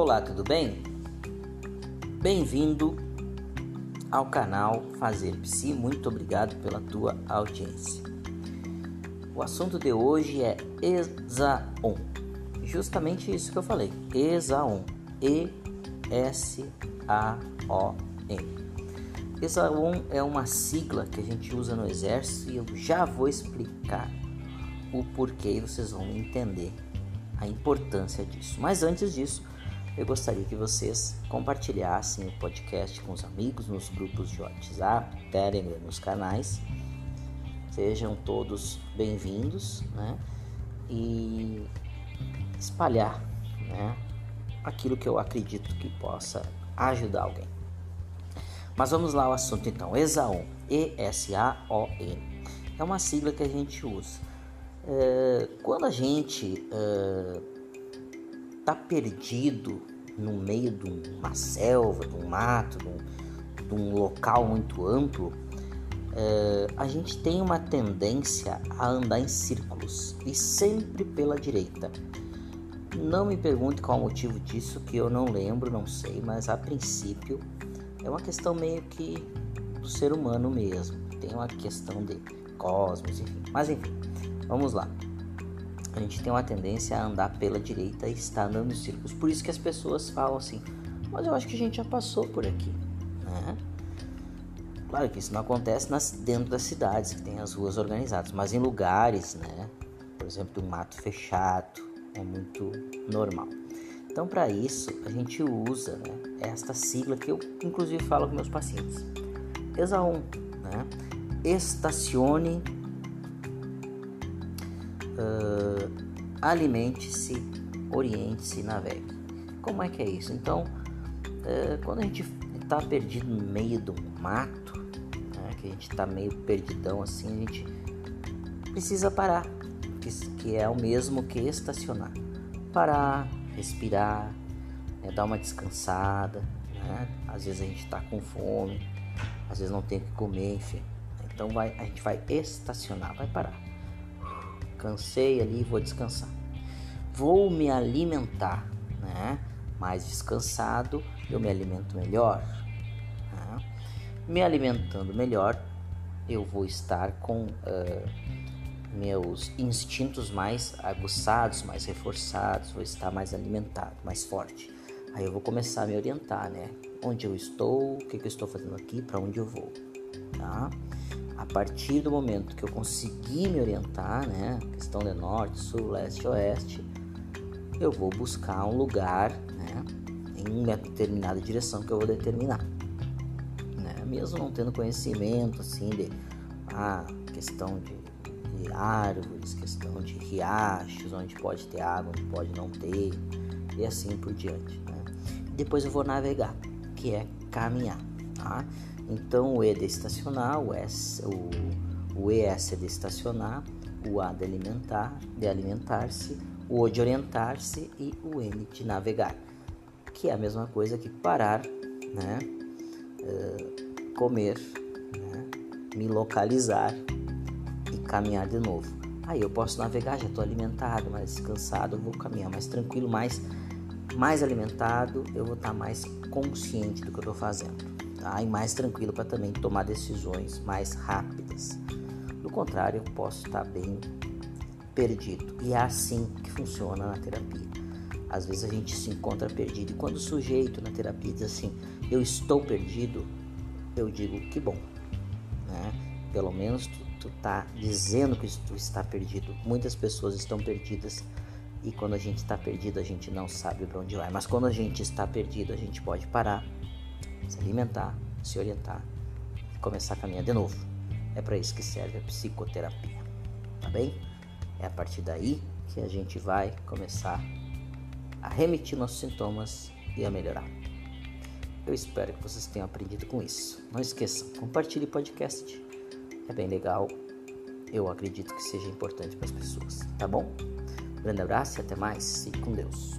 Olá, tudo bem? Bem-vindo ao canal Fazer Psi. Muito obrigado pela tua audiência. O assunto de hoje é ESA-ON. Justamente isso que eu falei. ESA-ON. E-S-A-O-N. ESA-ON é uma sigla que a gente usa no exército e eu já vou explicar o porquê e vocês vão entender a importância disso. Mas antes disso, eu gostaria que vocês compartilhassem o podcast com os amigos nos grupos de WhatsApp, Telegram, nos canais. Sejam todos bem-vindos, né? E espalhar, né? Aquilo que eu acredito que possa ajudar alguém. Mas vamos lá ao assunto então. ESAON, E-S-A-O-N. É uma sigla que a gente usa é, quando a gente está perdido no meio de uma selva, de um mato, de um, de um local muito amplo, é, a gente tem uma tendência a andar em círculos e sempre pela direita. Não me pergunte qual o motivo disso, que eu não lembro, não sei, mas a princípio é uma questão meio que do ser humano mesmo. Tem uma questão de cosmos, enfim. Mas enfim, Vamos lá. A gente tem uma tendência a andar pela direita e estar andando em círculos. Por isso que as pessoas falam assim: Mas eu acho que a gente já passou por aqui. Né? Claro que isso não acontece nas, dentro das cidades, que tem as ruas organizadas, mas em lugares, né? Por exemplo, um mato fechado, é muito normal. Então, para isso, a gente usa né, esta sigla que eu, inclusive, falo com meus pacientes. ESA 1, né? Estacione uh, alimente-se, oriente-se, navegue. Como é que é isso? Então, uh, quando a gente está perdido no meio do mato, né, que a gente está meio perdidão assim, a gente precisa parar, que, que é o mesmo que estacionar. Parar, respirar, né, dar uma descansada. Né? Às vezes a gente está com fome, às vezes não tem o que comer, enfim. Então vai, a gente vai estacionar, vai parar cansei ali, vou descansar. Vou me alimentar, né? Mais descansado, eu me alimento melhor. Né? Me alimentando melhor, eu vou estar com uh, meus instintos mais aguçados, mais reforçados, vou estar mais alimentado, mais forte. Aí eu vou começar a me orientar, né? Onde eu estou, o que, que eu estou fazendo aqui, para onde eu vou, tá? A partir do momento que eu conseguir me orientar, né, questão de norte, sul, leste, oeste, eu vou buscar um lugar, né, em uma determinada direção que eu vou determinar, né, mesmo não tendo conhecimento assim de ah, questão de, de árvores, questão de riachos, onde pode ter água, onde pode não ter e assim por diante. Né. Depois eu vou navegar, que é caminhar, tá? Então o E de estacionar, o, S, o, o ES é de estacionar, o A de alimentar, de alimentar-se, o O de orientar-se e o N de navegar, que é a mesma coisa que parar, né? Uh, comer, né? me localizar e caminhar de novo. Aí eu posso navegar, já estou alimentado, mais descansado, vou caminhar mais tranquilo, mais, mais alimentado, eu vou estar tá mais consciente do que eu estou fazendo tá? e mais tranquilo para também tomar decisões mais rápidas. Do contrário, eu posso estar bem perdido. E é assim que funciona na terapia. Às vezes a gente se encontra perdido e quando o sujeito na terapia diz assim, eu estou perdido, eu digo que bom, né? Pelo menos tu, tu tá dizendo que tu está perdido. Muitas pessoas estão perdidas e quando a gente está perdido a gente não sabe para onde vai. Mas quando a gente está perdido a gente pode parar se alimentar, se orientar e começar a caminhar de novo. É para isso que serve a psicoterapia, tá bem? É a partir daí que a gente vai começar a remitir nossos sintomas e a melhorar. Eu espero que vocês tenham aprendido com isso. Não esqueçam, compartilhe o podcast. É bem legal. Eu acredito que seja importante para as pessoas, tá bom? Um grande abraço e até mais. Fique com Deus.